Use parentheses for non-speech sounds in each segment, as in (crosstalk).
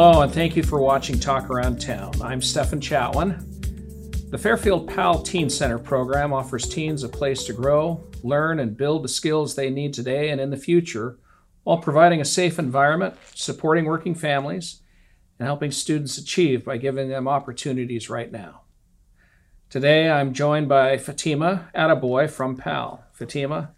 Hello, and thank you for watching Talk Around Town. I'm Stefan Chatwin. The Fairfield PAL Teen Center program offers teens a place to grow, learn, and build the skills they need today and in the future while providing a safe environment, supporting working families, and helping students achieve by giving them opportunities right now. Today, I'm joined by Fatima Adeboye from PAL. Fatima,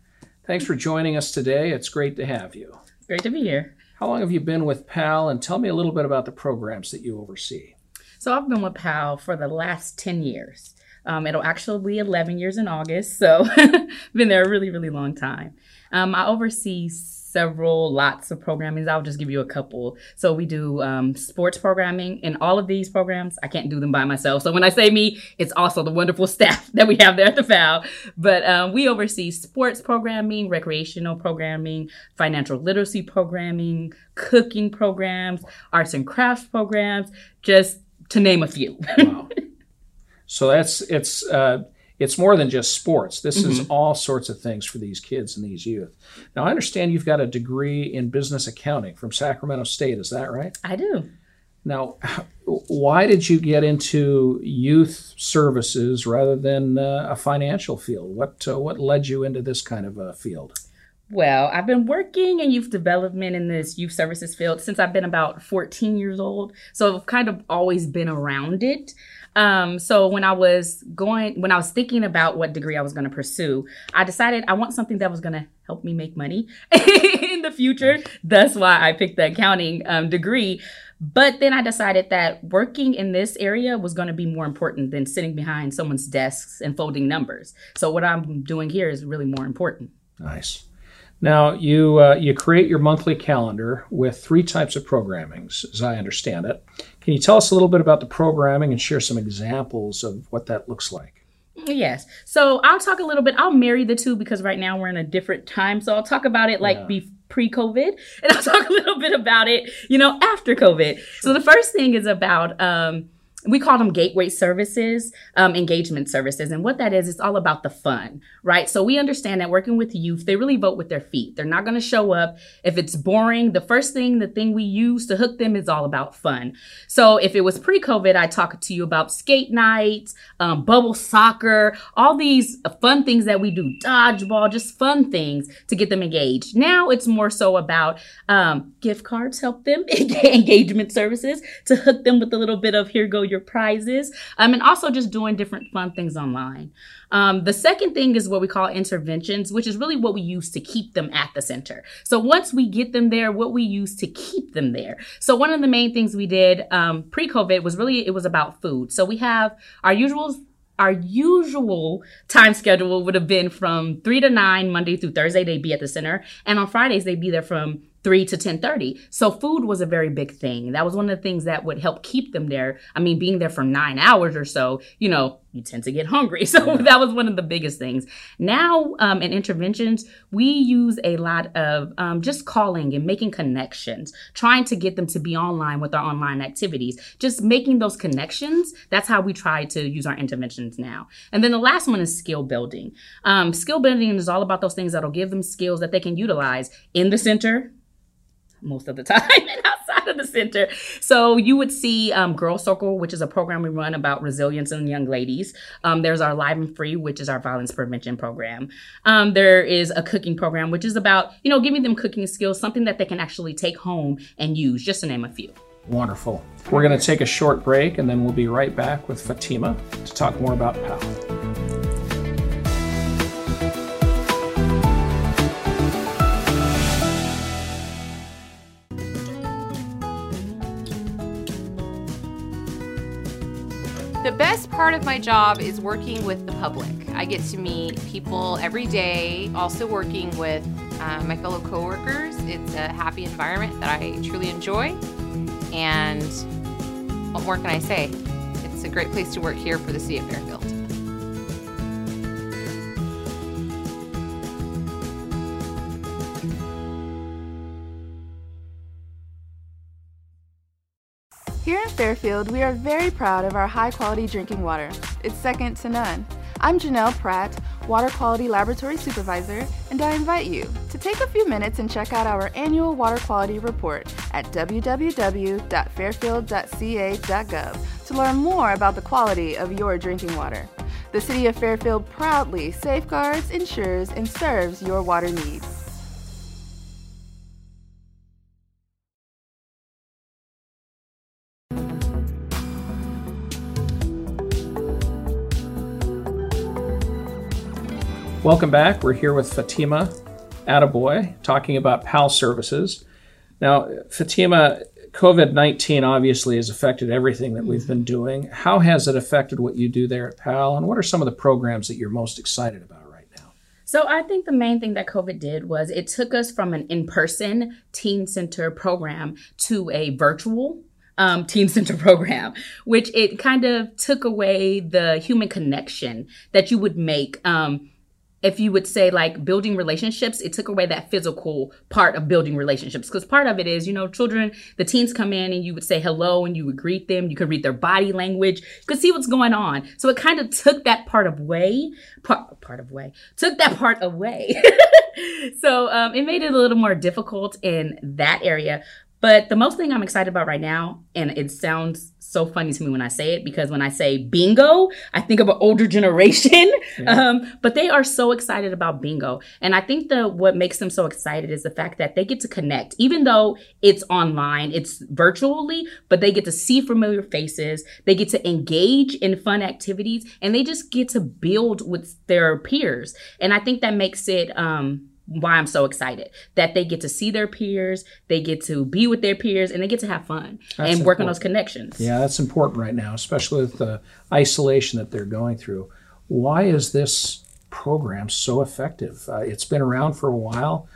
thanks for joining us today. It's great to have you. Great to be here. How long have you been with PAL, and tell me a little bit about the programs that you oversee? So I've been with PAL for the last 10 years. Um, it'll actually be 11 years in August, so (laughs) been there a really, really long time. Um, I oversee several lots of programming. I'll just give you a couple. So we do um, sports programming in all of these programs. I can't do them by myself. So when I say me, it's also the wonderful (laughs) staff that we have there at the PAL. But um, we oversee sports programming, recreational programming, financial literacy programming, cooking programs, arts and crafts programs, just to name a few. (laughs) wow. So that's it's uh, it's more than just sports. This mm-hmm. is all sorts of things for these kids and these youth. Now, I understand you've got a degree in business accounting from Sacramento State. Is that right? I do. Now, why did you get into youth services rather than uh, a financial field? What uh, what led you into this kind of a field? Well, I've been working in youth development in this youth services field since I've been about 14 years old. So I've kind of always been around it. Um, so when I was going, when I was thinking about what degree I was going to pursue, I decided I want something that was going to help me make money (laughs) in the future. That's why I picked the accounting um, degree. But then I decided that working in this area was going to be more important than sitting behind someone's desks and folding numbers. So what I'm doing here is really more important. Nice. Now you uh, you create your monthly calendar with three types of programmings, as I understand it. Can you tell us a little bit about the programming and share some examples of what that looks like? Yes. So I'll talk a little bit. I'll marry the two because right now we're in a different time. So I'll talk about it like yeah. be pre-COVID, and (laughs) I'll talk a little bit about it, you know, after COVID. So the first thing is about. Um, we call them gateway services, um, engagement services. And what that is, it's all about the fun, right? So we understand that working with youth, they really vote with their feet. They're not going to show up. If it's boring, the first thing, the thing we use to hook them is all about fun. So if it was pre COVID, I talked to you about skate nights, um, bubble soccer, all these fun things that we do, dodgeball, just fun things to get them engaged. Now it's more so about um, gift cards help them, (laughs) engagement services to hook them with a little bit of here go your prizes, um, and also just doing different fun things online. Um, the second thing is what we call interventions, which is really what we use to keep them at the center. So once we get them there, what we use to keep them there. So one of the main things we did um, pre-COVID was really it was about food. So we have our usual our usual time schedule would have been from 3 to 9 monday through thursday they'd be at the center and on fridays they'd be there from 3 to 10:30. So food was a very big thing. That was one of the things that would help keep them there. I mean, being there for 9 hours or so, you know, you tend to get hungry. (laughs) So yeah. that was one of the biggest things. Now, um, in interventions, we use a lot of um, just calling and making connections, trying to get them to be online with our online activities, just making those connections. That's how we try to use our interventions now. And then the last one is skill building. Um, skill building is all about those things that'll give them skills that they can utilize in the center most of the time and (laughs) outside of the center. So you would see um, Girl Circle, which is a program we run about resilience in young ladies. Um, there's our Live and Free, which is our violence prevention program. Um, there is a cooking program, which is about, you know, giving them cooking skills, something that they can actually take home and use, just to name a few. Wonderful. We're going to take a short break and then we'll be right back with Fatima to talk more about PAL. The best part of my job is working with the public. I get to meet people every day, also working with uh, my fellow coworkers. It's a happy environment that I truly enjoy. And what more can I say? It's a great place to work here for the City of Fairfield. Here in Fairfield, we are very proud of our high quality drinking water. It's second to none. I'm Janelle Pratt, Water Quality Laboratory Supervisor, and I invite you to take a few minutes and check out our annual water quality report at www.fairfield.ca.gov to learn more about the quality of your drinking water. The City of Fairfield proudly safeguards, ensures, and serves your water needs. Welcome back. We're here with Fatima Adeboye talking about PAL services. Now, Fatima, COVID 19 obviously has affected everything that we've been doing. How has it affected what you do there at PAL, and what are some of the programs that you're most excited about right now? So, I think the main thing that COVID did was it took us from an in person teen center program to a virtual um, teen center program, which it kind of took away the human connection that you would make. Um, if you would say like building relationships, it took away that physical part of building relationships. Because part of it is, you know, children, the teens come in and you would say hello and you would greet them. You could read their body language. You could see what's going on. So it kind of took that part of way, part, part of way, took that part away. (laughs) so um, it made it a little more difficult in that area. But the most thing I'm excited about right now, and it sounds so funny to me when I say it because when I say bingo, I think of an older (laughs) generation. Yeah. Um, but they are so excited about bingo, and I think the what makes them so excited is the fact that they get to connect, even though it's online, it's virtually, but they get to see familiar faces, they get to engage in fun activities, and they just get to build with their peers. And I think that makes it. Um, why I'm so excited that they get to see their peers, they get to be with their peers, and they get to have fun that's and work on those connections. Yeah, that's important right now, especially with the isolation that they're going through. Why is this program so effective? Uh, it's been around for a while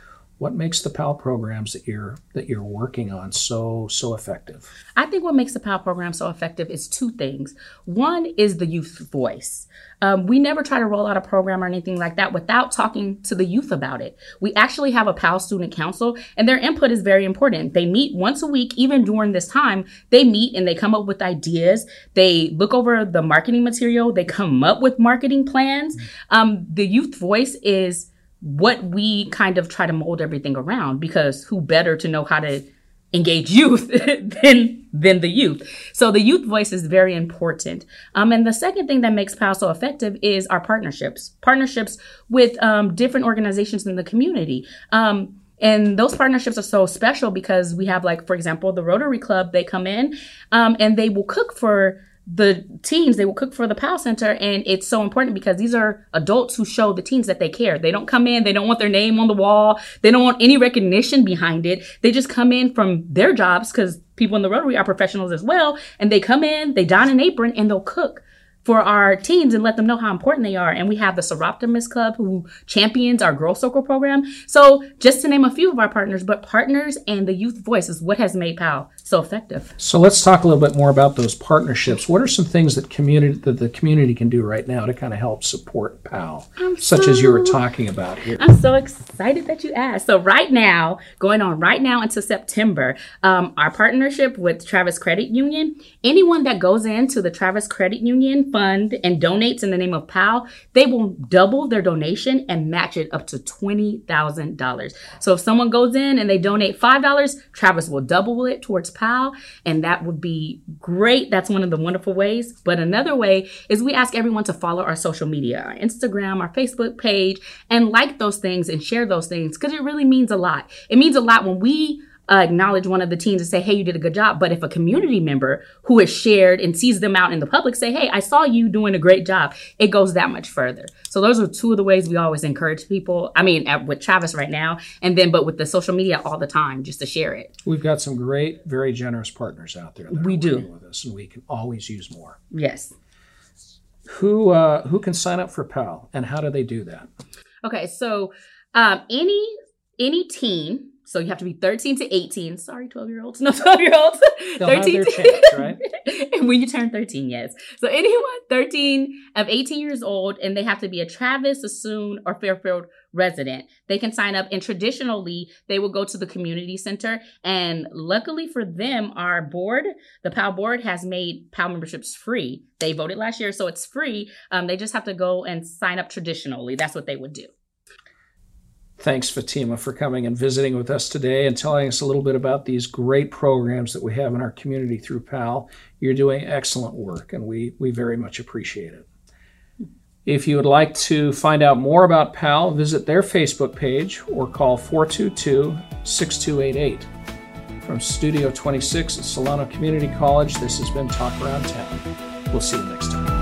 what makes the PAL programs that you're that you're working on so so effective? I think what makes the PAL program so effective is two things. One is the youth voice. Um, we never try to roll out a program or anything like that without talking to the youth about it. We actually have a PAL student council, and their input is very important. They meet once a week, even during this time. They meet and they come up with ideas. They look over the marketing material. They come up with marketing plans. Um, the youth voice is what we kind of try to mold everything around because who better to know how to engage youth (laughs) than than the youth. So the youth voice is very important. Um, and the second thing that makes PAL so effective is our partnerships, partnerships with um, different organizations in the community. Um, and those partnerships are so special because we have, like, for example, the Rotary Club. They come in um, and they will cook for the teens they will cook for the PAL Center, and it's so important because these are adults who show the teens that they care. They don't come in, they don't want their name on the wall, they don't want any recognition behind it. They just come in from their jobs because people in the Rotary are professionals as well, and they come in, they don an apron, and they'll cook for our teens and let them know how important they are. And we have the Soroptimist Club who champions our Girl Circle program. So just to name a few of our partners, but partners and the youth voice is what has made PAL so effective. So let's talk a little bit more about those partnerships. What are some things that community that the community can do right now to kind of help support PAL, I'm such so, as you were talking about here? I'm so excited that you asked. So right now, going on right now into September, um, our partnership with Travis Credit Union. Anyone that goes into the Travis Credit Union fund and donates in the name of PAL, they will double their donation and match it up to $20,000. So if someone goes in and they donate $5, Travis will double it towards PAL, and that would be great. That's one of the wonderful ways. But another way is we ask everyone to follow our social media, our Instagram, our Facebook page, and like those things and share those things because it really means a lot. It means a lot when we uh, acknowledge one of the teens and say, hey, you did a good job. But if a community member who is shared and sees them out in the public say, hey, I saw you doing a great job, it goes that much further. So those are two of the ways we always encourage people. I mean, at, with Travis right now, and then, but with the social media all the time, just to share it. We've got some great, very generous partners out there. we do. With us, and we can always use more. Yes. Who uh, who can sign up for PAL, and how do they do that? Okay, so um, any any teen So you have to be 13 to 18. Sorry, 12 year olds. (laughs) No, 12 year olds. 13 to chance, (laughs) right? and when you turn 13, yes. So anyone 13 of 18 years old, and they have to be a Travis, Suisun, or Fairfield resident. They can sign up, and traditionally, they will go to the community center. And luckily for them, our board, the PAL board, has made PAL memberships free. They voted last year, so it's free. Um, they just have to go and sign up traditionally. That's what they would do. Thanks, Fatima, for coming and visiting with us today and telling us a little bit about these great programs that we have in our community through PAL. You're doing excellent work, and we, we very much appreciate it. If you would like to find out more about PAL, visit their Facebook page or call 422 6288. From Studio 26 at Solano Community College, this has been Talk Around Town. We'll see you next time.